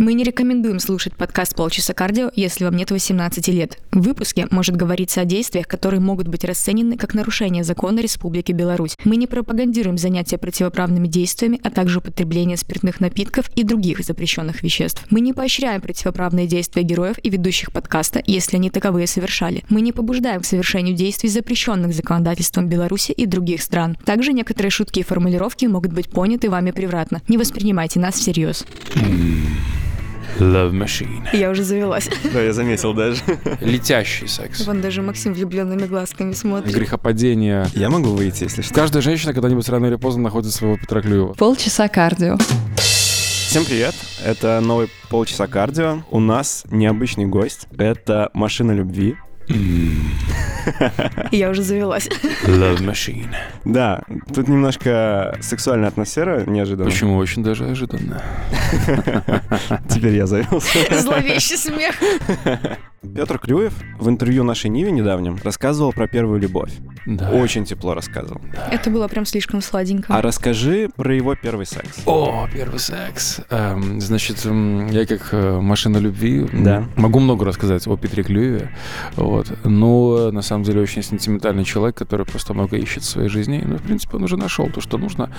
Мы не рекомендуем слушать подкаст «Полчаса кардио», если вам нет 18 лет. В выпуске может говориться о действиях, которые могут быть расценены как нарушение закона Республики Беларусь. Мы не пропагандируем занятия противоправными действиями, а также употребление спиртных напитков и других запрещенных веществ. Мы не поощряем противоправные действия героев и ведущих подкаста, если они таковые совершали. Мы не побуждаем к совершению действий, запрещенных законодательством Беларуси и других стран. Также некоторые шутки и формулировки могут быть поняты вами превратно. Не воспринимайте нас всерьез. Love Machine. Я уже завелась. Да, я заметил даже. Летящий секс. Вон даже Максим влюбленными глазками смотрит. Грехопадение. Я могу выйти, если что. Каждая женщина когда-нибудь рано или поздно находит своего Петра Клюева. Полчаса кардио. Всем привет. Это новый полчаса кардио. У нас необычный гость. Это машина любви. Я уже завелась. Love Machine. Да, тут немножко сексуальная атмосфера неожиданно. Почему? Очень даже ожиданно. Теперь я завелся. Зловещий смех. Петр Клюев в интервью нашей Ниве недавнем рассказывал про первую любовь. Да. Очень тепло рассказывал. Это было прям слишком сладенько. А расскажи про его первый секс. О, первый секс. Эм, значит, я как э, машина любви Да. могу много рассказать о Петре Клюеве. Вот. Но на самом деле очень сентиментальный человек, который просто много ищет в своей жизни. Ну, в принципе, он уже нашел то, что нужно.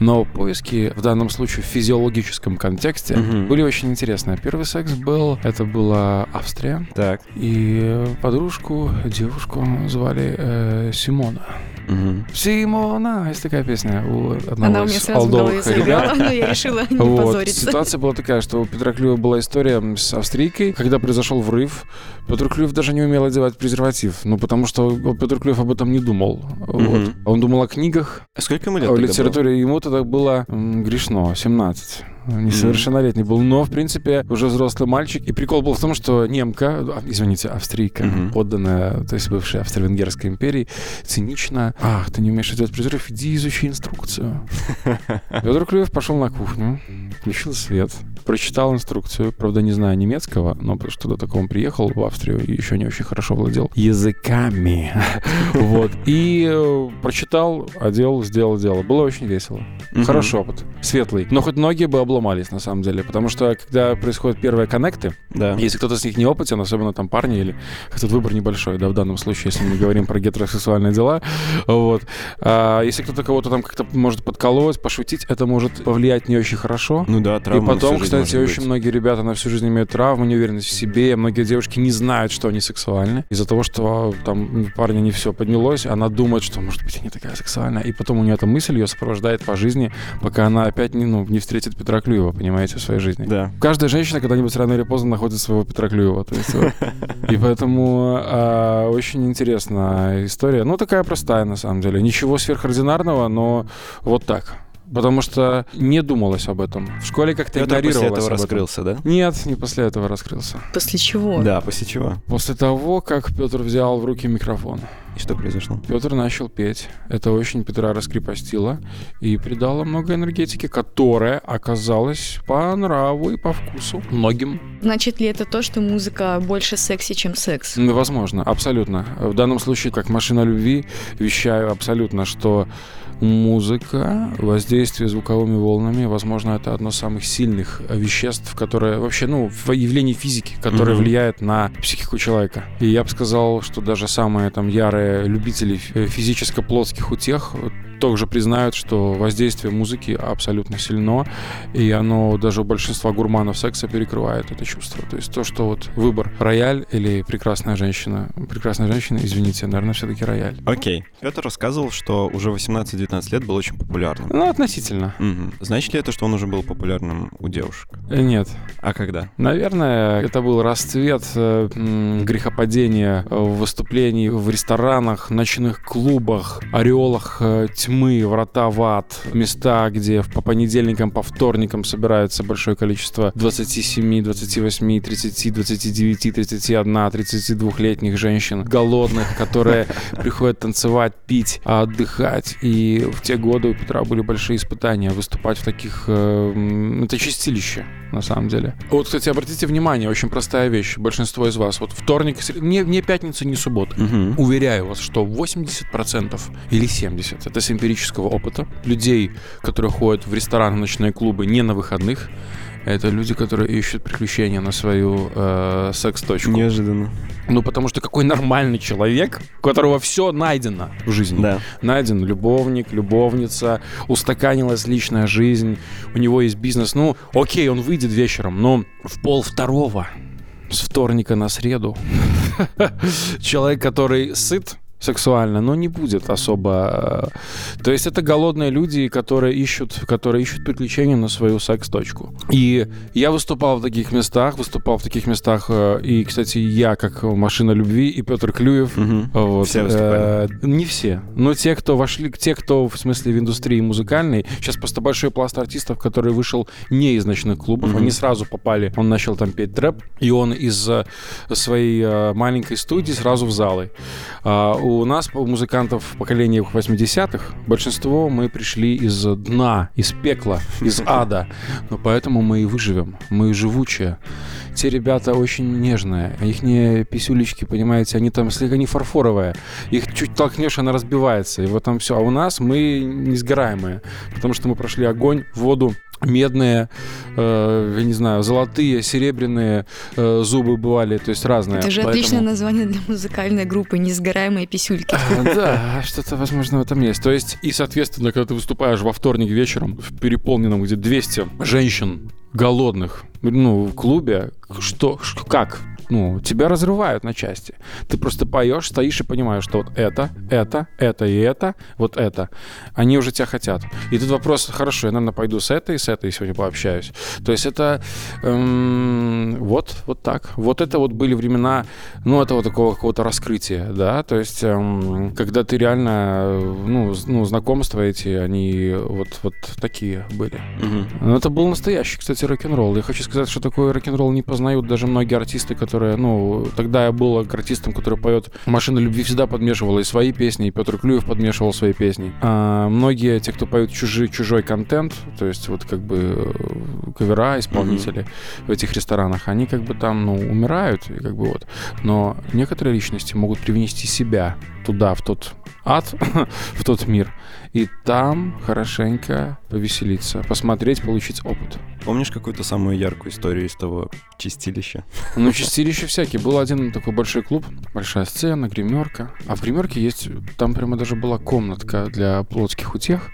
Но поиски в данном случае в физиологическом контексте Мгм. были очень интересные. Первый секс был, это была Австрия. Так. И э, подружку, девушку звали э, Симона. Мгм. Симона! Есть такая песня у одного Она у из меня сразу в голове заиграла, но я решила не Вот. позориться. Ситуация была такая, что у Петра Клюева была история с австрийкой, когда произошел врыв. Петр Клюев даже не умел одевать презерватив, ну потому что Петр Клюев об этом не думал. Вот. Мгм. Он думал о книгах, А сколько ему лет тогда литературе ему тогда было м, грешно, 17. Несовершеннолетний был, но, в принципе, уже взрослый мальчик. И прикол был в том, что немка, а, извините, австрийка, Мгм. подданная, то есть бывшая Австро-Венгерской империи, цинично, ах, ты не умеешь одевать презерватив, иди изучи инструкцию. Петр Клюев пошел на кухню, включил свет, прочитал инструкцию, правда, не знаю немецкого, но что до такого он приехал в Австрию и еще не очень хорошо владел языками. Вот. И э, прочитал, одел, сделал дело. Было очень весело. Хороший опыт. Светлый. Но хоть многие бы обломались, на самом деле. Потому что, когда происходят первые коннекты, если кто-то с них не опытен, особенно там парни или этот выбор небольшой, да, в данном случае, если мы говорим про гетеросексуальные дела, вот. А если кто-то кого-то там как-то может подколоть, пошутить, это может повлиять не очень хорошо. Ну да, И травма на потом, жизнь кстати, очень быть. многие ребята на всю жизнь имеют травму, неуверенность в себе. Многие девушки не знают, что они сексуальны. Из-за того, что а, там у парня не все поднялось, она думает, что, может быть, я не такая сексуальная. И потом у нее эта мысль ее сопровождает по жизни, пока она опять не, ну, не встретит Петра Клюева, понимаете, в своей жизни. Да. Каждая женщина когда-нибудь рано или поздно находит своего Петра Клюева. То есть, вот. И поэтому а, очень интересная история. Ну, такая простая, на самом деле. Ничего сверхординарного, но вот так. Потому что не думалось об этом. В школе как-то после игнорировалось этого об этом. раскрылся, да? Нет, не после этого раскрылся. После чего? Да, после чего? После того, как Петр взял в руки микрофон. И что произошло? Петр начал петь. Это очень Петра раскрепостило и придало много энергетики, которая оказалась по нраву и по вкусу многим. Значит ли это то, что музыка больше секси, чем секс? Ну, Возможно, абсолютно. В данном случае, как машина любви, вещаю абсолютно, что музыка, воздействие звуковыми волнами, возможно, это одно из самых сильных веществ, которое вообще, ну, в явлении физики, которое Мгм. влияет на психику человека. И я бы сказал, что даже самые там ярые любители фи- физическо-плотских утех также признают, что воздействие музыки абсолютно сильно, и оно даже у большинства гурманов секса перекрывает это чувство. То есть то, что вот выбор рояль или прекрасная женщина. Прекрасная женщина, извините, наверное, все-таки рояль. Окей. Петр рассказывал, что уже 18-19 лет был очень популярным. Ну, относительно. Мгм. Значит ли это, что он уже был популярным у девушек? Э, Нет. А когда? Наверное, это был расцвет э, грехопадения в выступлений в ресторанах, ночных клубах, ореолах э, тьмы, врата в ад, места, где по понедельникам, по вторникам собирается большое количество 27, 28, 30, 29, 31, 32-летних женщин, голодных, которые приходят танцевать, пить, отдыхать. И в те годы у Петра были большие испытания выступать в таких... э, Это чистилище, на самом деле. Вот, кстати, обратите внимание, очень простая вещь. Большинство из вас. Вот вторник, не, не пятница, не суббота. Мгм. Уверяю вас, что 80% или 70% это с эмпирического опыта людей, которые ходят в рестораны, ночные клубы не на выходных, Это люди, которые ищут приключения на свою э, секс-точку. Неожиданно. Ну, потому что какой нормальный человек, у которого все найдено в жизни. Да. Найден любовник, любовница, устаканилась личная жизнь, у него есть бизнес. Ну, окей, он выйдет вечером, но в пол второго, с вторника на среду, человек, который сыт, сексуально, но не будет особо... э, То есть это голодные люди, которые ищут, которые ищут приключения на свою секс-точку. И я выступал в таких местах, выступал в таких местах, э, и, кстати, я как машина любви, и Петр Клюев. Мгм. Вот, Все выступали? э, не все, но те, кто вошли, те, кто в смысле в индустрии музыкальной, сейчас просто большой пласт артистов, который вышел не из ночных клубов, Мгм. они сразу попали, он начал там петь трэп, и он из э, своей э, маленькой студии сразу в залы. У нас, у музыкантов поколения 80-х, большинство мы пришли из дна, из пекла, из ада. Но поэтому мы и выживем. Мы живучие. Те ребята очень нежные. Их не писюлечки, понимаете, они там слегка не фарфоровые. Их чуть толкнешь, она разбивается. И вот там все. А у нас мы несгораемые. Потому что мы прошли огонь, воду, медные, э, я не знаю, золотые, серебряные э, зубы бывали, то есть разные. Это же Поэтому- отличное название для музыкальной группы «Несгораемые писюльки». Да, что-то, возможно, в этом есть. То есть, и, соответственно, когда ты выступаешь во вторник вечером в переполненном, где 200 женщин голодных, ну, в клубе, что, как? Ну, тебя разрывают на части. Ты просто поешь, стоишь и понимаешь, что вот это, это, это и это, вот это. Они уже тебя хотят. И тут вопрос, хорошо, я, наверное, пойду с этой, с этой сегодня пообщаюсь. То есть это эм, вот, вот так. Вот это вот были времена, ну, этого такого какого-то раскрытия, да, то есть эм, когда ты реально, ну, ну, знакомства эти, они вот, вот такие были. Мгм. Но это был настоящий, кстати, рок-н-ролл. Я хочу сказать, что такой рок-н-ролл не познают даже многие артисты, которые, ну, тогда я был артистом, который поет «Машина любви» всегда подмешивала и свои песни, и Петр Клюев подмешивал свои песни. А многие, те, кто поют чужой, чужой контент, то есть вот как бы э, кавера, исполнители в этих ресторанах, они как бы там, ну, умирают, и как бы вот. Но некоторые личности могут привнести себя туда, в тот ад, в тот мир, и там хорошенько повеселиться, посмотреть, получить опыт. Помнишь какую-то самую яркую историю из того чистилища? Ну, чистилище всякие. Был один такой большой клуб, большая сцена, гримерка. А в гримерке есть, там прямо даже была комнатка для плотских утех,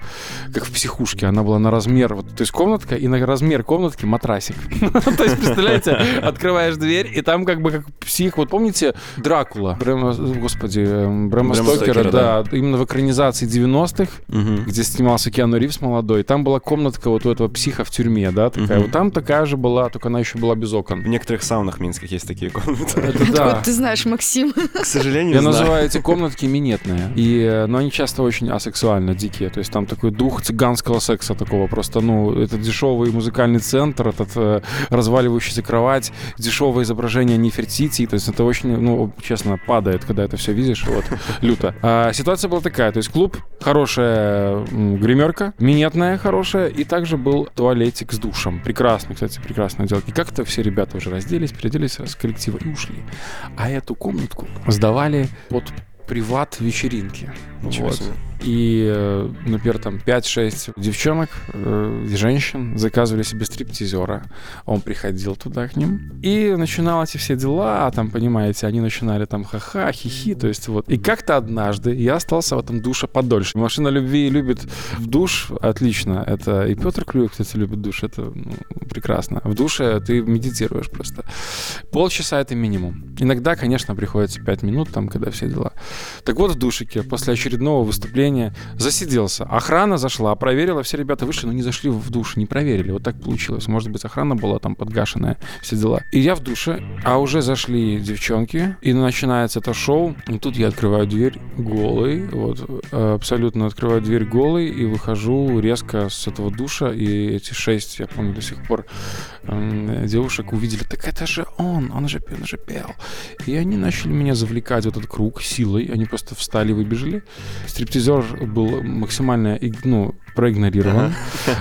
как в психушке. Она была на размер, вот, то есть комнатка, и на размер комнатки матрасик. То есть, представляете, открываешь дверь, и там как бы как псих. Вот помните Дракула? Брэма, господи, эм, Брэма Стокера, да. Именно в экранизации 90-х Мгм. где снимался Киану Ривз молодой, там была комнатка вот у этого психа в тюрьме, да, такая. Мгм. Вот там такая же была, только она еще была без окон. В некоторых саунах минских есть такие комнаты. Это да. Ты знаешь, Максим. К сожалению, Я знаю. называю эти комнатки минетные. И, э, но они часто очень асексуально дикие. То есть там такой дух цыганского секса такого. Просто, ну, это дешевый музыкальный центр, этот э, разваливающаяся кровать, дешевое изображение Нефертити. То есть это очень, ну, честно, падает, когда это все видишь. Вот, люто. А ситуация была такая. То есть клуб, хорошая м, гримерка, минетная хорошая, и также был туалетик с душем. Прекрасно, кстати, прекрасно делать. И как-то все ребята уже разделись, переоделись с коллектива и ушли. А эту комнатку сдавали под приват вечеринки. Ничего Вот. себе. И, э, например, там 5-6 девчонок, э, женщин заказывали себе стриптизера. Он приходил туда к ним. И начинал эти все дела, там, понимаете, они начинали там ха-ха, хихи, то есть вот. И как-то однажды я остался в этом душе подольше. Машина любви любит в душ, отлично. Это и Петр Клюев, кстати, любит душ, это ну, прекрасно. В душе ты медитируешь просто. Полчаса это минимум. Иногда, конечно, приходится 5 минут, там, когда все дела. Так вот, в душике после очередного выступления засиделся. Охрана зашла, проверила, все ребята вышли, но не зашли в душ, не проверили. Вот так получилось. Может быть, охрана была там подгашенная, все дела. И я в душе, а уже зашли девчонки, и начинается это шоу. И тут я открываю дверь голый, вот, абсолютно открываю дверь голый и выхожу резко с этого душа, и эти шесть, я помню до сих пор, м, девушек увидели, так это же он, он же, он же пел. И они начали меня завлекать в этот круг силой. Они просто встали, выбежали. Стриптизер был максимально, ну, проигнорирован.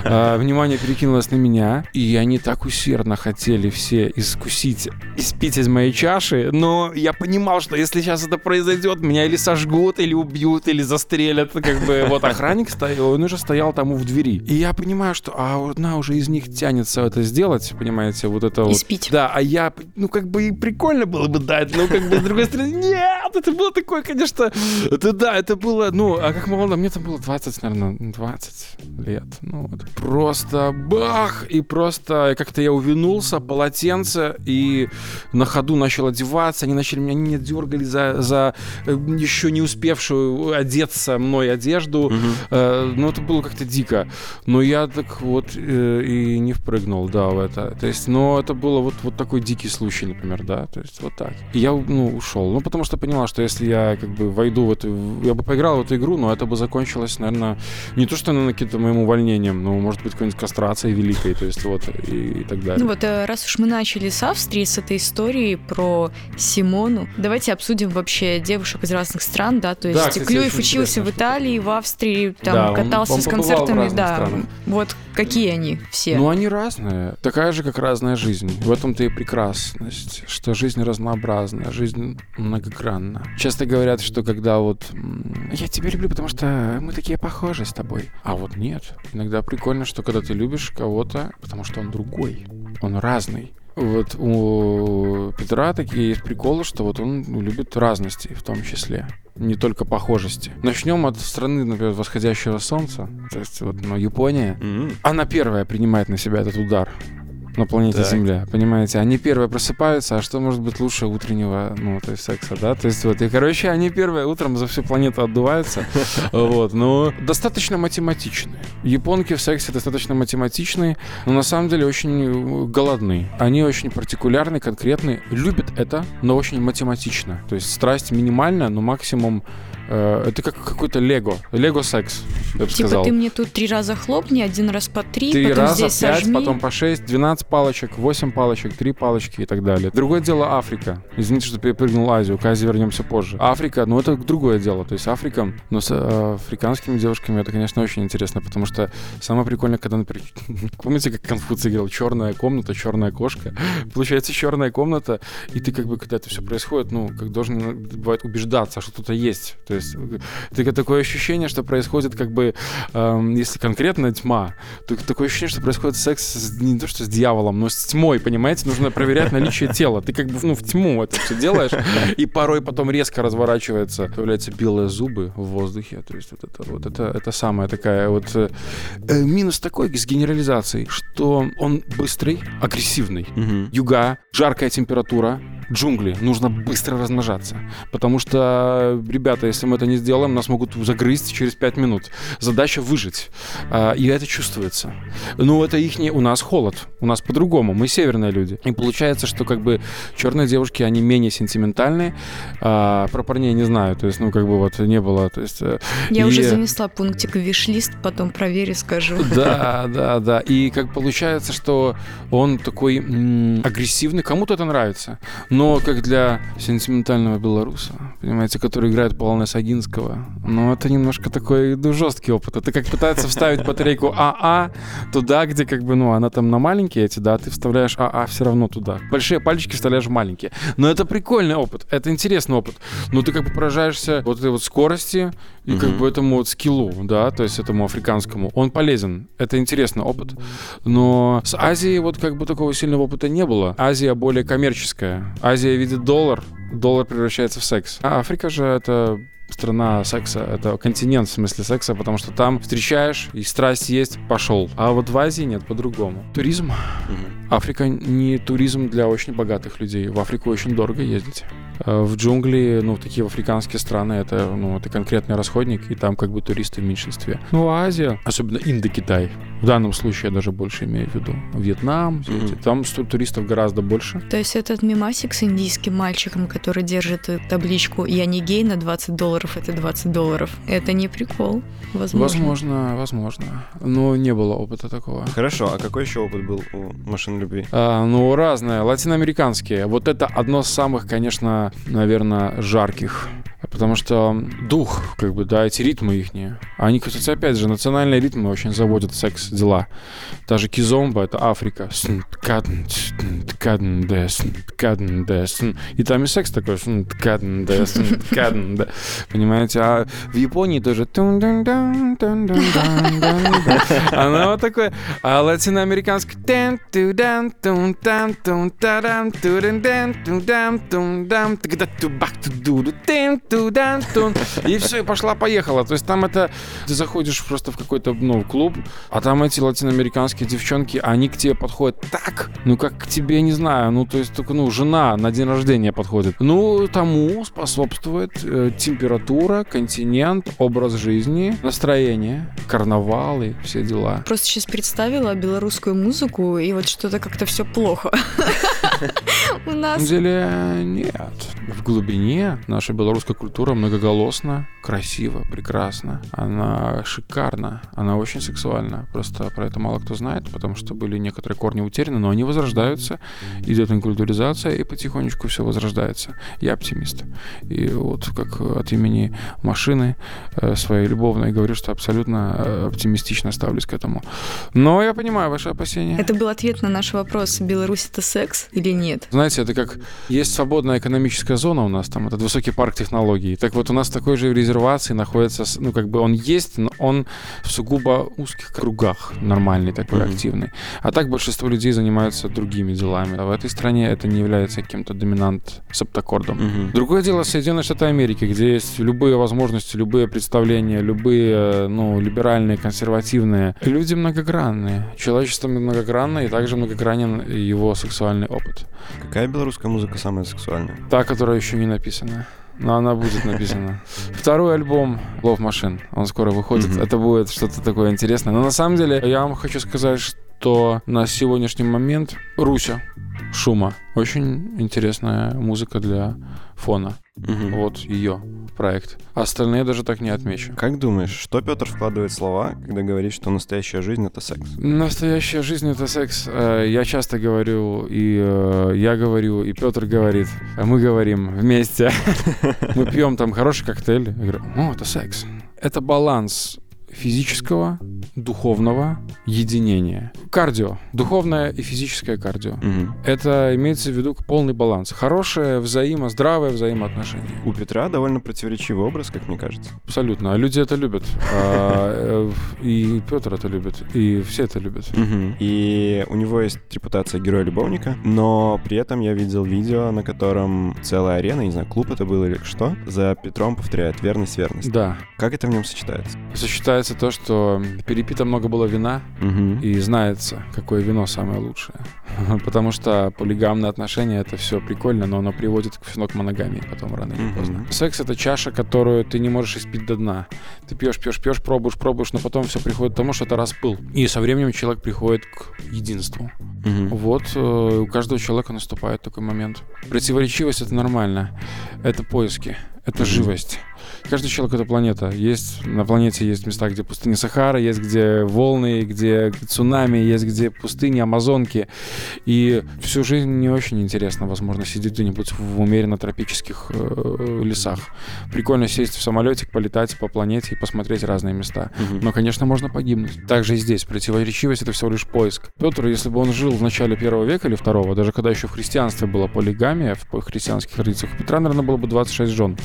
А, внимание перекинулось на меня, и они так усердно хотели все искусить, испить из моей чаши, но я понимал, что если сейчас это произойдет, меня или сожгут, или убьют, или застрелят. Как бы вот охранник стоял, он уже стоял там в двери. И я понимаю, что а одна уже из них тянется это сделать, понимаете, вот это вот. Испить. Да, а я, ну как бы и прикольно было бы дать, но как бы с другой стороны, нет, это было такое, конечно, это да, это было, ну, а как молодо, мне там было 20, наверное, 20 лет. Ну, вот просто бах! И просто как-то я увинулся, полотенце, и на ходу начал одеваться. Они начали меня, меня дергали за, за э, еще не успевшую одеться мной одежду. Мгм. Э, ну, это было как-то дико. Но я так вот э, и не впрыгнул, да, в это. То есть, но это было вот, вот такой дикий случай, например, да. То есть, вот так. И я, ну, ушел. Ну, потому что понимал, что если я как бы войду в эту... Я бы поиграл в эту игру, но это бы закончилось, наверное, не то, что наверное, каким-то моим увольнением, но, может быть, какой-нибудь кастрацией великой, то есть, вот, и, и так далее. Ну вот, э, раз уж мы начали с Австрии, с этой истории про Симону, давайте обсудим вообще девушек из разных стран, да, то Да, есть кстати, Клюев учился в Италии, в Австрии, там Да, он- катался он с побывал в концертами, да, странах. вот какие они все. Ну, они разные. Такая же, как разная жизнь. В этом-то и прекрасность, что жизнь разнообразна, жизнь многогранна. Часто говорят, что когда вот «я тебя люблю, потому что мы такие похожи с тобой». А вот нет. Иногда прикольно, что когда ты любишь кого-то, потому что он другой, он разный. Вот у Петра такие есть приколы, что вот он любит разности в том числе не только похожести. Начнем от страны, например, восходящего солнца, то есть вот ну, Япония. М. Она первая принимает на себя этот удар на планете Так. Земля, понимаете? Они первые просыпаются, а что может быть лучше утреннего, ну, то есть секса, да? То есть вот, и, короче, они первые утром за всю планету отдуваются, вот, но достаточно математичные. Японки в сексе достаточно математичные, но на самом деле очень э, голодные. Они очень партикулярны, конкретны, любят это, но очень математично. То есть страсть минимальная, но максимум это как какой-то лего, лего-секс, я бы Типа сказал. ты мне тут три раза хлопни, один раз по три, Три потом раза, здесь пять, сожми. потом по шесть, 12 палочек, 8 палочек, 3 палочки и так далее. Другое дело Африка. Извините, что перепрыгнул Азию, к Азии вернемся позже. Африка, ну это другое дело. То есть Африка, но с э, африканскими девушками это, конечно, очень интересно, потому что самое прикольное, когда, например, помните, как Конфуций говорил, черная комната, черная кошка. Получается, черная комната, и ты как бы, когда это все происходит, ну, как должен, бывает, убеждаться, что что-то есть. То есть ты как такое ощущение, что происходит как бы, эм, если конкретно тьма, то такое ощущение, что происходит секс с- не то что с дьяволом, но с тьмой, понимаете? Нужно проверять наличие тела. Ты как бы ну, в тьму это все делаешь, и порой потом резко разворачивается, появляются белые зубы в воздухе. То есть вот это вот это, это самая такая вот э, э, минус такой с генерализацией, что он быстрый, агрессивный. Мгм. Юга, жаркая температура, джунгли, нужно быстро размножаться. Потому что, ребята, если мы это не сделаем, нас могут загрызть через 5 минут. Задача выжить. А, И это чувствуется. Ну, это их у нас холод. У нас по-другому. Мы северные люди. И получается, что как бы черные девушки, они менее сентиментальные. А, про парней не знаю. То есть, ну, как бы вот не было. То есть, э, Я и- уже занесла пунктик в виш-лист, потом проверю, скажу. да, да, да. И как получается, что он такой м, агрессивный, кому-то это нравится. Но как для сентиментального белоруса, понимаете, который играет Полона Сагинского, ну это немножко такой ну, жесткий опыт. Это как пытается вставить батарейку АА туда, где как бы, ну, она там на маленькие эти, да, а ты вставляешь АА все равно туда. Большие пальчики вставляешь в маленькие. Но это прикольный опыт, это интересный опыт. Но ты как бы поражаешься вот этой вот скорости и как Мгм. бы этому вот скиллу, да, то есть этому африканскому. Он полезен, это интересный опыт. Но с Азией вот как бы такого сильного опыта не было. Азия более коммерческая. Азия видит доллар, доллар превращается в секс. А Африка же это страна секса, это континент в смысле секса, потому что там встречаешь, и страсть есть, пошел. А вот в Азии нет, по-другому. Туризм. Мгм. Африка не туризм для очень богатых людей. В Африку очень дорого ездить. Э, В джунгли, ну, такие африканские страны, это, ну, это конкретный расходник, и там как бы туристы в меньшинстве. Ну, а Азия, особенно Индокитай, в данном случае я даже больше имею в виду. Вьетнам, эти, там туристов гораздо больше. То есть этот мимасик с индийским мальчиком, который держит табличку «Я не гей» на 20 долларов, это 20 долларов. Это не прикол, возможно. Возможно, возможно. Но не было опыта такого. Хорошо, а какой еще опыт был у машин любви? А, ну, разные. Латиноамериканские. Вот это одно из самых, конечно, наверное, жарких потому что дух, как бы, да, эти ритмы их, они, кстати, опять же, национальные ритмы очень заводят секс-дела. Даже кизомба — это Африка. И там и секс такой. Понимаете? А в Японии тоже... Она вот такое. А латиноамериканский... И все, и пошла-поехала. То есть там это... Ты заходишь просто в какой-то, ну, клуб, а там эти латиноамериканские девчонки, они к тебе подходят так, ну, как к тебе, не знаю, ну, то есть только, ну, жена на день рождения подходит. Ну, тому способствует э, температура, континент, образ жизни, настроение, карнавалы, все дела. Просто сейчас представила белорусскую музыку, и вот что-то как-то все плохо. У нас... На деле нет. В глубине наша белорусская культура многоголосна, красиво, прекрасна. Она шикарна, она очень сексуальна. Просто про это мало кто знает, потому что были некоторые корни утеряны, но они возрождаются. Идет инкультуризация, и потихонечку все возрождается. Я оптимист. И вот как от имени машины э, своей любовной говорю, что абсолютно э, оптимистично ставлюсь к этому. Но я понимаю ваши опасения. Это был ответ на наш вопрос, Беларусь это секс или нет? Знаете, это как есть свободная экономическая зона у нас, там этот высокий парк технологий. Так вот у нас такой же в резервации находится, ну как бы он есть, но он в сугубо узких кругах, нормальный такой, mm-hmm. активный. А так большинство людей занимаются другими делами. А в этой стране это не является каким-то доминант септаккордом. Mm-hmm. Другое дело Соединенные Штаты Америки, где есть любые возможности, любые представления, любые, ну, либеральные, консервативные. Люди многогранные. Человечество многогранное, и также многогранен его сексуальный опыт. Какая белорусская музыка самая сексуальная? Та, которая еще не написана. Но она будет написана. Второй альбом Love Machine, он скоро выходит. Это будет что-то такое интересное. Но на самом деле я вам хочу сказать, что на сегодняшний момент Руся Шума очень интересная музыка для фона. Угу. Вот ее проект. Остальные даже так не отмечу. Как думаешь, что Петр вкладывает в слова, когда говорит, что настоящая жизнь это секс? Настоящая жизнь это секс. Э, я часто говорю, и э, я говорю, и Петр говорит, а мы говорим вместе. Мы пьем там хороший коктейль. Я говорю, о, это секс. Это баланс физического, духовного единения. Кардио. Духовное и физическое кардио. Угу. Это имеется в виду полный баланс. Хорошее, взаимо, здравое взаимоотношение. У Петра довольно противоречивый образ, как мне кажется. Абсолютно. А люди это любят. А, э, и Петр это любит. И все это любят. И у него есть репутация героя-любовника, но при этом я видел видео, на котором целая арена, не знаю, клуб это был или что, за Петром повторяет верность, верность. Да. Как это в нем сочетается? Сочетается нравится то, что перепито много было вина, угу. и знается, какое вино самое лучшее. Потому что полигамные отношения это все прикольно, но оно приводит к, все к моногамии потом рано или поздно. Секс это чаша, которую ты не можешь испить до дна. Ты пьешь, пьешь, пьешь, пробуешь, пробуешь, но потом все приходит к тому, что это распыл. И со временем человек приходит к единству. Угу. Вот э, у каждого человека наступает такой момент. Противоречивость это нормально. Это поиски, это живость. Каждый человек — это планета. Есть, на планете есть места, где пустыня Сахара, есть где волны, где цунами, есть где пустыни, Амазонки. И всю жизнь не очень интересно, возможно, сидеть где-нибудь в умеренно тропических э, лесах. Прикольно сесть в самолетик, полетать по планете и посмотреть разные места. Угу. Но, конечно, можно погибнуть. Также и здесь. Противоречивость — это всего лишь поиск. Петр, если бы он жил в начале первого века или второго, даже когда еще в христианстве была полигамия, в христианских традициях, у Петра, наверное, было бы 26 жен.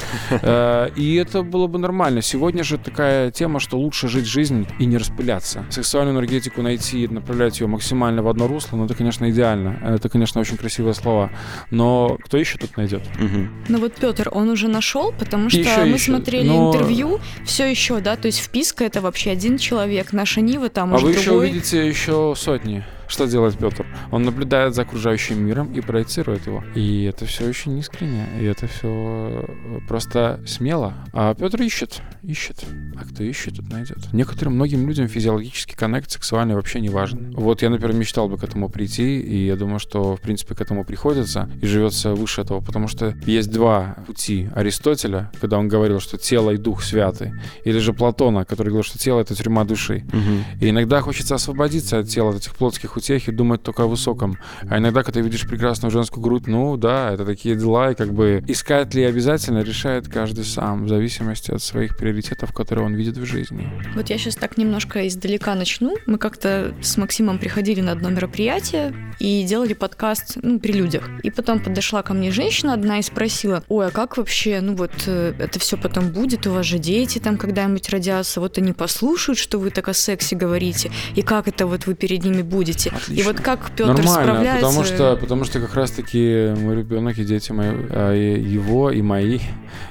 Э, и это было бы нормально. Сегодня же такая тема, что лучше жить жизнь и не распыляться. Сексуальную энергетику найти и направлять ее максимально в одно русло, ну это, конечно, идеально. Это, конечно, очень красивые слова. Но кто ищет, тот найдет. Угу. Ну вот Петр, он уже нашел, потому что еще мы ищет. смотрели Но... интервью, все еще, да, то есть вписка это вообще один человек, наша Нива там а уже вы другой. еще увидите еще сотни. Что делает Петр? Он наблюдает за окружающим миром и проецирует его. И это все очень искренне, и это все э, просто смело. А Петр ищет, ищет. А кто ищет, тот найдет. Некоторым многим людям физиологический коннект сексуальный вообще не важен. Вот я, например, мечтал бы к этому прийти, и я думаю, что, в принципе, к этому приходится и живется выше этого, потому что есть два пути Аристотеля, когда он говорил, что тело и дух святы, или же Платона, который говорил, что тело — это тюрьма души. Угу. И иногда хочется освободиться от тела, от этих плотских их утехи, думать только о высоком. А иногда, когда видишь прекрасную женскую грудь, ну да, это такие дела, и как бы искать ли обязательно решает каждый сам, в зависимости от своих приоритетов, которые он видит в жизни. Вот я сейчас так немножко издалека начну. Мы как-то с Максимом приходили на одно мероприятие и делали подкаст ну, при людях. И потом подошла ко мне женщина одна и спросила, ой, а как вообще, ну вот э, это все потом будет, у вас же дети там когда-нибудь родятся, вот они послушают, что вы так о сексе говорите, и как это вот вы перед ними будете. Отлично. И вот как Петр Нормально, справляется... потому что, потому что как раз-таки мой ребенок и дети мои, а, его и мои,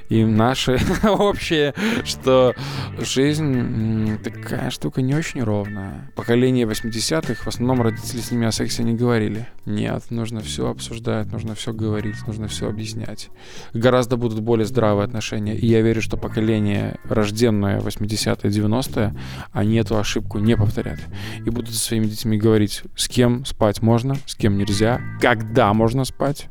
и наши общие, что жизнь такая штука не очень ровная. Поколение 80-х, в основном родители с ними о сексе не говорили. Нет, нужно все обсуждать, нужно все говорить, нужно все объяснять. Гораздо будут более здравые отношения. И я верю, что поколение, рожденное 80-е, 90-е, они эту ошибку не повторят. И будут со своими детьми говорить, с кем спать можно, с кем нельзя, когда можно спать,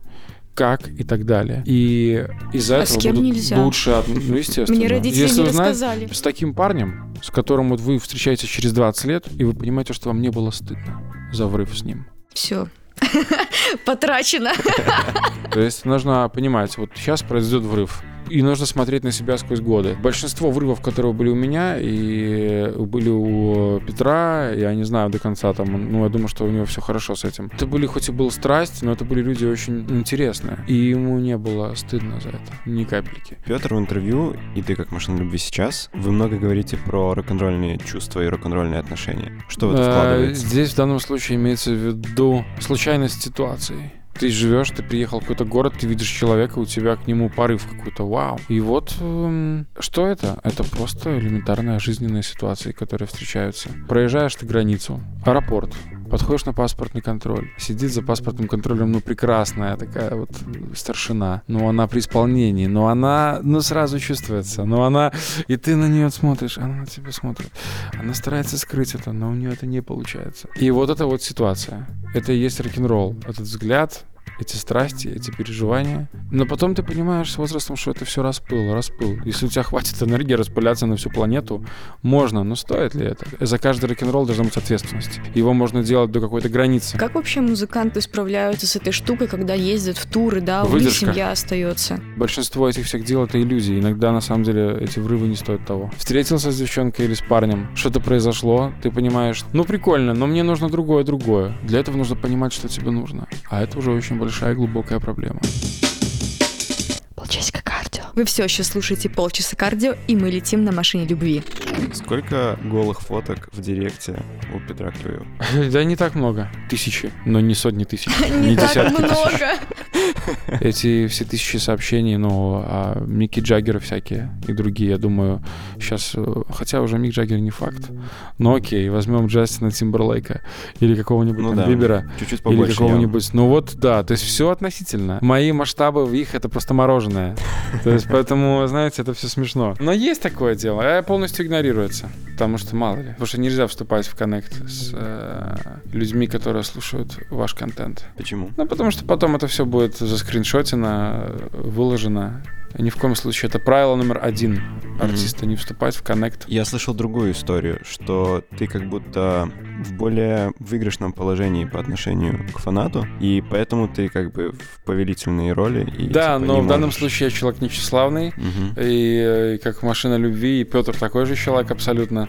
как и так далее. И из-за а этого с кем будут нельзя? лучше, ну естественно. Мне родители Если не узнать, рассказали. с таким парнем, с которым вот вы встречаетесь через 20 лет, и вы понимаете, что вам не было стыдно за врыв с ним. Все. Потрачено. То есть нужно понимать, вот сейчас произойдет врыв. И нужно смотреть на себя сквозь годы. Большинство врывов, которые были у меня и были у Петра, я не знаю до конца там, ну, я думаю, что у него все хорошо с этим. Это были, хоть и был страсть, но это были люди очень интересные. И ему не было стыдно за это, ни капельки. Петр в интервью, и ты как машина любви сейчас, вы много говорите про рок-н-ролльные чувства и рок-н-ролльные отношения. Что в это Э, вкладывается? Здесь в данном случае имеется в виду случайность ситуации. Ты живешь, ты приехал в какой-то город, ты видишь человека, у тебя к нему порыв какой-то, вау. И вот эм, что это? Это просто элементарная жизненная ситуация, которые встречаются. Проезжаешь ты границу, аэропорт, подходишь на паспортный контроль, сидит за паспортным контролем, ну, прекрасная такая вот старшина, но она при исполнении, но она, ну, сразу чувствуется, но она, и ты на нее смотришь, она на тебя смотрит, она старается скрыть это, но у нее это не получается. И вот эта вот ситуация, это и есть рок-н-ролл, этот взгляд, эти страсти, эти переживания. Но потом ты понимаешь с возрастом, что это все распыл, распыл. Если у тебя хватит энергии распыляться на всю планету, можно, но стоит ли это? За каждый рок-н-ролл должна быть ответственность. Его можно делать до какой-то границы. Как вообще музыканты справляются с этой штукой, когда ездят в туры, да, у них Выдержка. семья остается? Большинство этих всех дел это иллюзии. Иногда на самом деле эти врывы не стоят того. Встретился с девчонкой или с парнем, что-то произошло, ты понимаешь, ну прикольно, но мне нужно другое, другое. Для этого нужно понимать, что тебе нужно. А это уже очень большая и глубокая проблема. Вы все еще слушаете полчаса кардио, и мы летим на машине любви. Сколько голых фоток в директе у Петра Клюева? Да не так много. Тысячи, но не сотни тысяч. Не так десятки тысяч. много. Эти все тысячи сообщений, ну, а Микки Джаггеры всякие и другие, я думаю, сейчас, хотя уже Мик Джаггер не факт, но окей, возьмем Джастина Тимберлейка или какого-нибудь Ну там да, Бибера, Чуть-чуть или побольше. явно. какого-нибудь, ну вот, да, то есть все относительно. Мои масштабы в их это просто мороженое. То есть поэтому, знаете, это все смешно. Но есть такое дело, а полностью игнорируется, потому что мало ли. Потому что нельзя вступать в коннект с э, людьми, которые слушают ваш контент. Почему? Ну, потому что потом это все будет заскриншотено, выложено. Ни в коем случае это правило номер один артиста не вступать в коннект. Я слышал другую историю, что ты как будто в более выигрышном положении по отношению к фанату, и поэтому ты как бы в повелительной роли. И, Да, типа, но не в данном можешь. случае я человек нечиславный, Мгм. и, э, как машина любви, и Петр такой же человек абсолютно.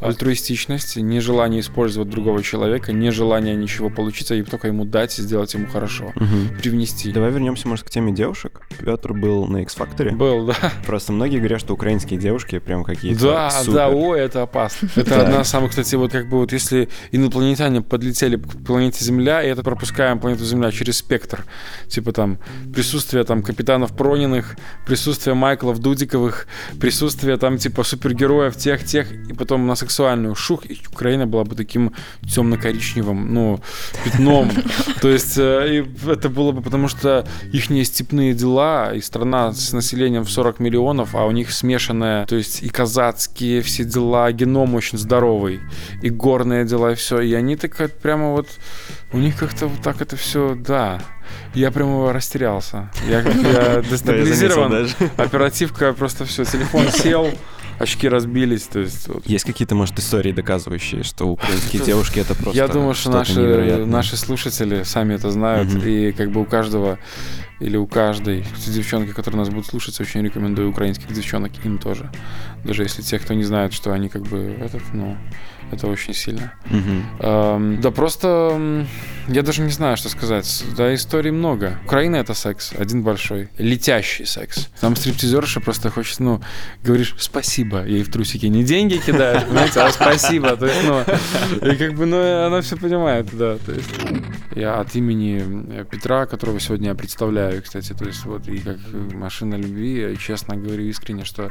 Альтруистичность, нежелание использовать другого человека, нежелание ничего получить, а только ему дать и сделать ему хорошо. Мгм. Привнести. Давай вернемся, может, к теме девушек. Петр был на X Factor. Был, да. Просто многие говорят, что украинские девушки прям какие-то Да, супер. да, ой, это опасно. Это одна из самых, кстати, вот как бы вот если инопланетяне подлетели к планете Земля, и это пропускаем планету Земля через спектр, типа там присутствие там капитанов Прониных, присутствие Майклов Дудиковых, присутствие там типа супергероев тех, тех, и потом на сексуальную шух, и Украина была бы таким темно-коричневым, ну, пятном. То есть э, это было бы потому, что их степные дела, и страна с населением в 40 миллионов, а у них смешанная, то есть и казацкие все дела, геном очень здоровый, и горные дела, и все. И они так прямо вот, у них как-то вот так это все, да. Я прямо растерялся. Я, я дестабилизирован. Оперативка просто все, телефон сел, очки разбились, то есть... Вот. Есть какие-то, может, истории, доказывающие, что украинские девушки это просто Я думаю, что наши, наши слушатели сами это знают, Мгм. и как бы у каждого или у каждой девчонки, которые нас будут слушать, очень рекомендую украинских девчонок им тоже. Даже если те, кто не знает, что они как бы этот, ну, это очень сильно. Мгм. Эм, да просто я даже не знаю, что сказать. Да, историй много. Украина это секс, один большой, летящий секс. Там стриптизерша просто хочет, ну, говоришь спасибо ей в трусики, не деньги кидаешь, понимаете, а спасибо. То есть, ну, и как бы, ну, она все понимает, да. То есть я от имени э, Петра, которого сегодня я представляю, кстати, то есть вот и как машина любви, я честно говорю искренне, что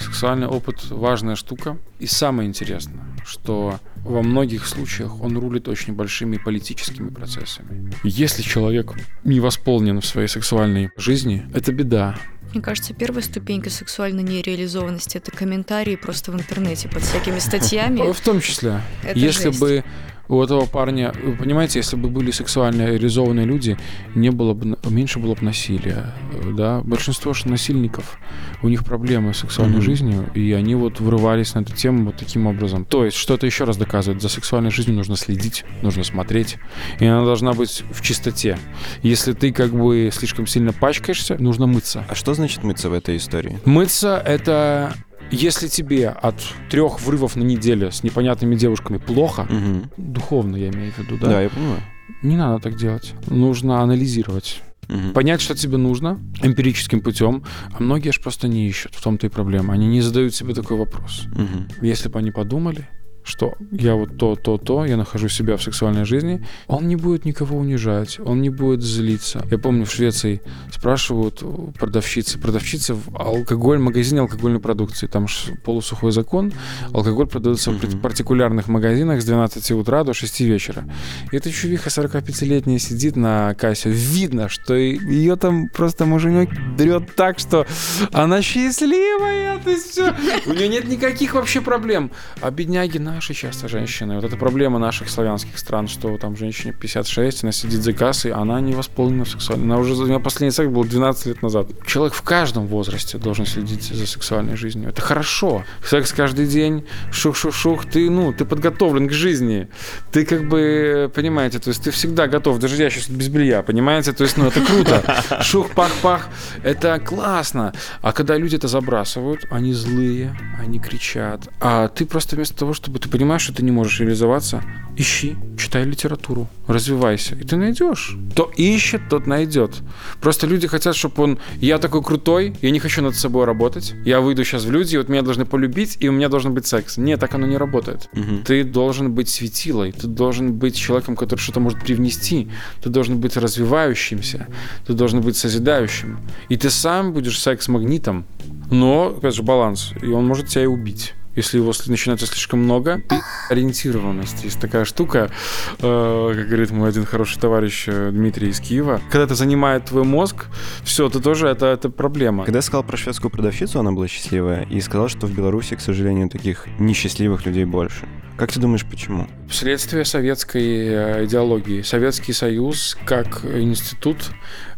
сексуальный опыт важная штука. И самое интересное, что во многих случаях он рулит очень большими политическими процессами. Если человек не восполнен в своей сексуальной жизни, это беда. Мне кажется, первая ступенька сексуальной нереализованности это комментарии просто в интернете под всякими статьями. В том числе, Это если жесть. бы у этого парня, вы понимаете, если бы были сексуально реализованные люди, не было бы, меньше было бы насилия, да. Большинство же насильников, у них проблемы с сексуальной Мгм. жизнью, и они вот вырывались на эту тему вот таким образом. То есть, что это еще раз доказывает, за сексуальной жизнью нужно следить, нужно смотреть, и она должна быть в чистоте. Если ты как бы слишком сильно пачкаешься, нужно мыться. А что значит мыться в этой истории? Мыться — это если тебе от трех врывов на неделю с непонятными девушками плохо, Мгм. духовно я имею в виду, да, Да, я понимаю. не надо так делать. Нужно анализировать. Мгм. Понять, что тебе нужно эмпирическим путем, а многие аж просто не ищут. В том-то и проблема. Они не задают себе такой вопрос. Мгм. Если бы они подумали, что я вот то, то, то, я нахожу себя в сексуальной жизни, он не будет никого унижать, он не будет злиться. Я помню, в Швеции спрашивают продавщицы, продавщицы в алкоголь, магазине алкогольной продукции, там полусухой закон, алкоголь продается в Мгм. партикулярных магазинах с 12 утра до 6 вечера. И эта чувиха 45-летняя сидит на кассе, видно, что ее там просто муженек дрет так, что она счастливая, то есть все, у нее нет никаких вообще проблем. А бедняги наши часто женщины, вот это проблема наших славянских стран, что там женщине 56, она сидит за кассой, она не восполнена сексуально. Она уже, у нее последний секс был 12 лет назад. Человек в каждом возрасте должен следить за сексуальной жизнью. Это хорошо. Секс каждый день, шух-шух-шух, ты, ну, ты подготовлен к жизни. Ты как бы, понимаете, то есть ты всегда готов. Даже я сейчас без белья, понимаете? То есть, ну, это круто. Шух-пах-пах, это классно. А когда люди это забрасывают, они злые, они кричат. А ты просто вместо того, чтобы ты понимаешь, что ты не можешь реализоваться, ищи, читай литературу, развивайся. И ты найдешь. Кто ищет, тот найдет. Просто люди хотят, чтобы он... Я такой крутой, я не хочу над собой работать. Я выйду сейчас в люди, и вот меня должны полюбить, и у меня должен быть секс. Нет, так оно не работает. Мгм. Ты должен быть светилой, ты должен быть человеком, который что-то может привнести, ты должен быть развивающимся, ты должен быть созидающим. И ты сам будешь секс-магнитом, но, опять же, баланс, и он может тебя и убить. Если его начинается слишком много, ориентированность. Есть такая штука, э, как говорит мой один хороший товарищ э, Дмитрий из Киева. Когда это занимает твой мозг, все, ты тоже, это, это проблема. Когда я сказал про шведскую продавщицу, она была счастливая, и сказал, что в Беларуси, к сожалению, таких несчастливых людей больше. Как ты думаешь, почему? Следствие советской э, идеологии. Советский Союз как институт,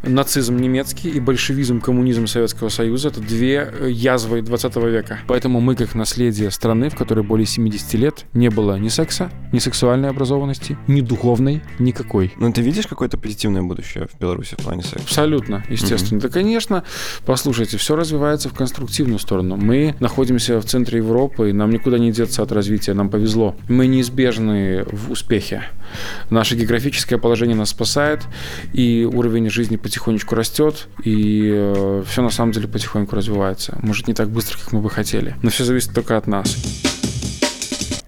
нацизм немецкий и большевизм, коммунизм Советского Союза – это две э, язвы 20 века. Поэтому мы, как наследие страны, в которой более 70 лет не было ни секса, ни сексуальной образованности, ни духовной, никакой. Ну, ты видишь какое-то позитивное будущее в Беларуси в плане секса? Абсолютно, естественно. Да, конечно, послушайте, все развивается в конструктивную сторону. Мы находимся в центре Европы, и нам никуда не деться от развития, нам повезло. Мы неизбежны в успехе. Наше географическое положение нас спасает, и уровень жизни потихонечку растет, и все на самом деле потихоньку развивается. Может, не так быстро, как мы бы хотели, но все зависит только от нас.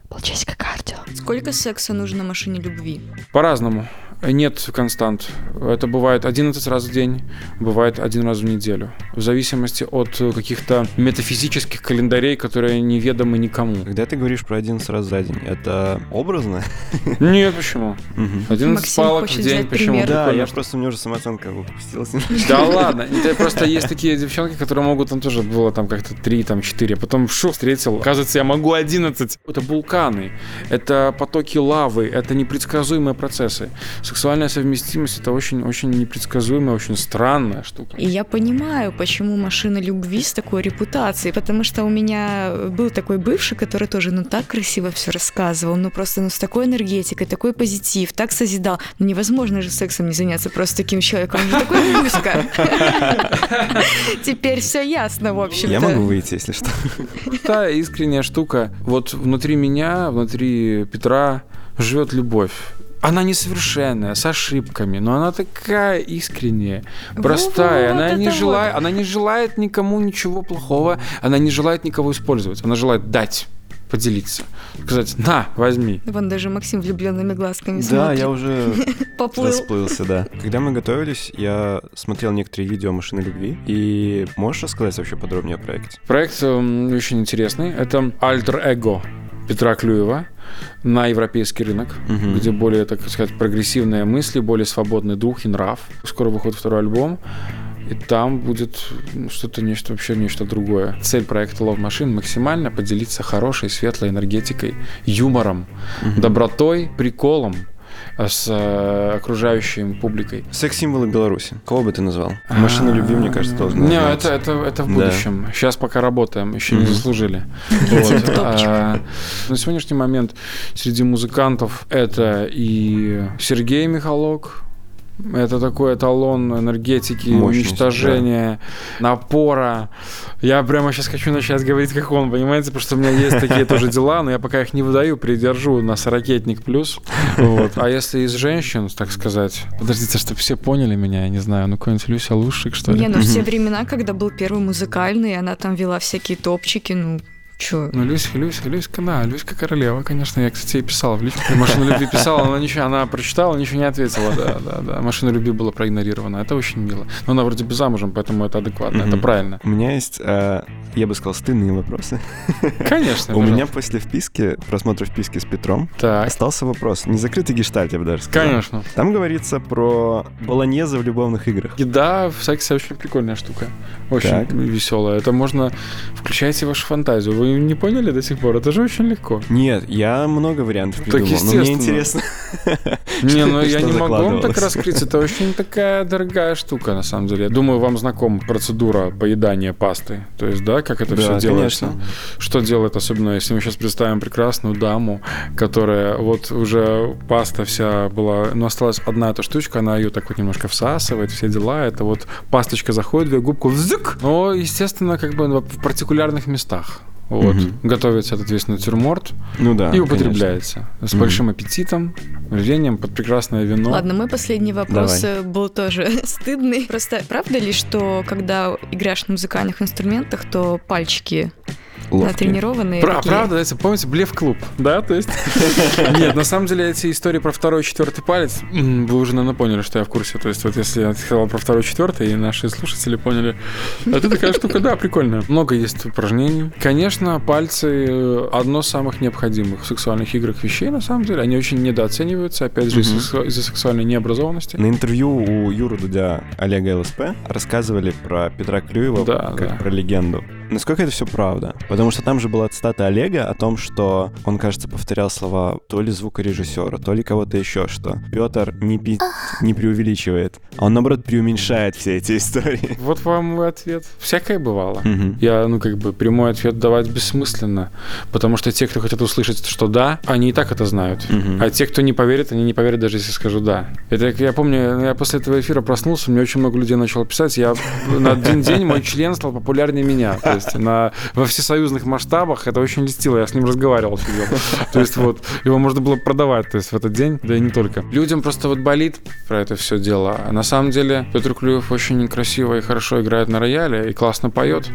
Полчасика кардио. Сколько секса нужно машине любви? По-разному. Нет констант. Это бывает 11 раз в день, бывает один раз в неделю. В зависимости от каких-то метафизических календарей, которые неведомы никому. Когда ты говоришь про 11 раз за день, это образно? Нет, почему? Мгм. 11 Максим палок в день, взять почему? пример. Да, Прикольно, я просто, у меня уже самооценка опустилась. Да ладно, это просто есть такие девчонки, которые могут, там тоже было там как-то 3, там 4, а потом шух, встретил, оказывается, я могу 11. Это вулканы, это потоки лавы, это непредсказуемые процессы. Сексуальная совместимость это очень-очень непредсказуемая, очень странная штука. И я понимаю, почему машина любви с такой репутацией, потому что у меня был такой бывший, который тоже, ну, так красиво все рассказывал, ну, просто, ну, с такой энергетикой, такой позитив, так созидал. Ну, невозможно же сексом не заняться просто таким человеком, он же такой Люська. Теперь все ясно, в общем Я могу выйти, если что. Та искренняя штука. Вот внутри меня, внутри Петра живет любовь. Она несовершенная, с ошибками, но она такая искренняя, простая. Вот она, не желает, она не желает никому ничего плохого, она не желает никого использовать. Она желает дать, поделиться. Сказать, на, возьми. Вон даже Максим влюбленными глазками Да, смотрит. я уже Поплыл. расплылся, да. Когда мы готовились, я смотрел некоторые видео «Машины любви». И можешь рассказать вообще подробнее о проекте? Проект м, очень интересный. Это альтер-эго Петра Клюева на европейский рынок, Мгм. где более, так сказать, прогрессивные мысли, более свободный дух и нрав. Скоро выходит второй альбом. И там будет ну, что-то нечто вообще нечто другое. Цель проекта Love Machine максимально поделиться хорошей, светлой энергетикой, юмором, добротой, приколом с э, окружающей публикой. Секс-символы Беларуси. Кого бы ты назвал? Машина любви, мне кажется, должна Не, это, это, это в будущем. Сейчас пока работаем, еще не заслужили. Топчик. А, На сегодняшний момент среди музыкантов это и Сергей Михалок, это такой эталон энергетики, Мощность, уничтожения, напора. Я прямо сейчас хочу начать говорить, как он, понимаете, потому что у меня есть такие тоже дела, но я пока их не выдаю, придержу нас ракетник плюс. Вот. А если из женщин, так сказать, подождите, чтобы все поняли меня, я не знаю, ну какой-нибудь Люся Лушик, что ли? Не, ну в те времена, когда был первый музыкальный, она там вела всякие топчики, ну, чё. Ну, Люська, Люська, Люська, да, Люська королева, конечно. Я, кстати, ей писал в личку. Машину любви писала, она ничего, она прочитала, ничего не ответила, да, да, да. Машина любви была проигнорирована. Это очень мило. Но она вроде бы замужем, поэтому это адекватно, это правильно. У меня есть, э, я бы сказал, стыдные вопросы. Конечно. У меня после вписки, просмотра вписки с Петром, Так, остался вопрос. Незакрытый гештальт, я бы даже сказал. конечно. Там говорится про болоньеза в любовных играх. Еда в сексе очень прикольная штука. Очень Так. веселая. Это можно... Включайте вашу фантазию. Вы не поняли до сих пор? Это же очень легко. Нет, я много вариантов Так, придумал, но мне интересно. Не, ну я не могу вам так раскрыть. Это очень такая дорогая штука, на самом деле. Я думаю, вам знакома процедура поедания пасты. То есть, да, как это все делается. Что делает, особенно если мы сейчас представим прекрасную даму, которая вот уже паста вся была, ну, осталась одна эта штучка, она ее так вот немножко всасывает, все дела. Это вот пасточка заходит, две губку, взык! Но, естественно, как бы в партикулярных местах. Вот. Мгм. Готовится этот весь натюрморт Ну да, и употребляется с Мгм. большим аппетитом, рвением под прекрасное вино. Ладно, мой последний вопрос Давай. э, был тоже стыдный. Просто правда ли, что когда играешь на музыкальных инструментах, то пальчики конечно. натренированные? Пра- такие? правда, это, помните, блеф-клуб, да, то есть... Нет, на самом деле эти истории про второй и четвертый палец, вы уже, наверное, поняли, что я в курсе. То есть вот если я сказал про второй и четвертый, и наши слушатели поняли, это такая штука, да, прикольная. Много есть упражнений. Конечно, пальцы э, одно из самых необходимых в сексуальных играх вещей, на самом деле. Они очень недооцениваются, опять же, из-за сексуальной необразованности. На интервью у Юры Дудя Олега ЛСП рассказывали про Петра Клюева Да, как да. про легенду. Насколько это все правда? Потому что там же была цитата Олега о том, что он, кажется, повторял слова то ли звукорежиссера, то ли кого-то еще, что Петр не, пи- не преувеличивает, а он, наоборот, преуменьшает все эти истории. Вот вам мой ответ. Всякое бывало. Мгм. Я, ну, как бы, прямой ответ давать бессмысленно, потому что те, кто хотят услышать, что да, они и так это знают. Мгм. А те, кто не поверит, они не поверят, даже если скажу да. Это как я помню, я после этого эфира проснулся, мне очень много людей начало писать. Я на один день мой член стал популярнее меня. Есть на, во всесоюзных масштабах это очень льстило. Я с ним разговаривал. То есть вот его можно было продавать, то есть в этот день, да и не только. Людям просто вот болит про это все дело. А на самом деле Петр Клюев очень красиво и хорошо играет на рояле и классно поет,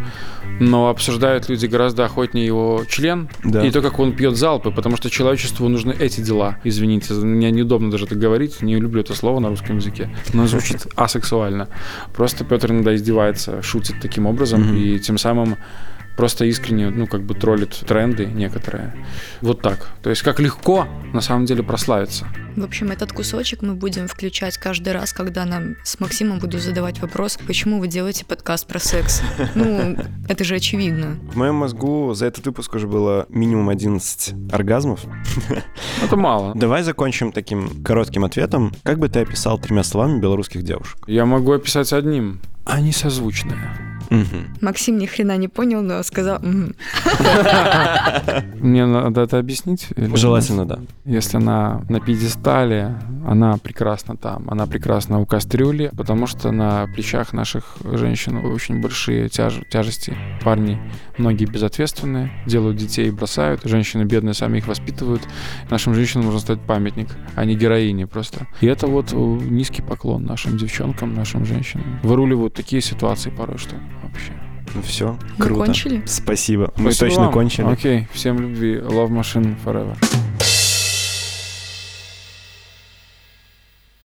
но обсуждают люди гораздо охотнее его член Да. и то, как он пьет залпы, потому что человечеству нужны эти дела. Извините, мне неудобно даже так говорить, не люблю это слово на русском языке, но звучит асексуально. Просто Петр иногда издевается, шутит таким образом, Мгм. и тем самым просто искренне, ну, как бы троллит тренды некоторые. Вот так. То есть как легко, на самом деле, прославиться. В общем, этот кусочек мы будем включать каждый раз, когда нам с Максимом буду задавать вопрос, почему вы делаете подкаст про секс. Ну, это же очевидно. В моем мозгу за этот выпуск уже было минимум 11 оргазмов. Это мало. Давай закончим таким коротким ответом. Как бы ты описал тремя словами белорусских девушек? Я могу описать одним. Они созвучные. Мгм. Максим ни хрена не понял, но сказал. Мне надо это объяснить? Желательно, да. Если она на пьедестале, она прекрасна там. Она прекрасна у кастрюли, потому что на плечах наших женщин очень большие тяж- тяжести. Парни, многие безответственные, делают детей и бросают. Женщины бедные сами их воспитывают. Нашим женщинам нужно стать памятник, а не героини просто. И это вот э, низкий поклон нашим девчонкам, нашим женщинам. Выруливают такие ситуации порой, что вообще. Ну все, Мы круто. кончили? Спасибо. Мы Спасибо точно вам. кончили. Окей, всем любви. Love Machine Forever.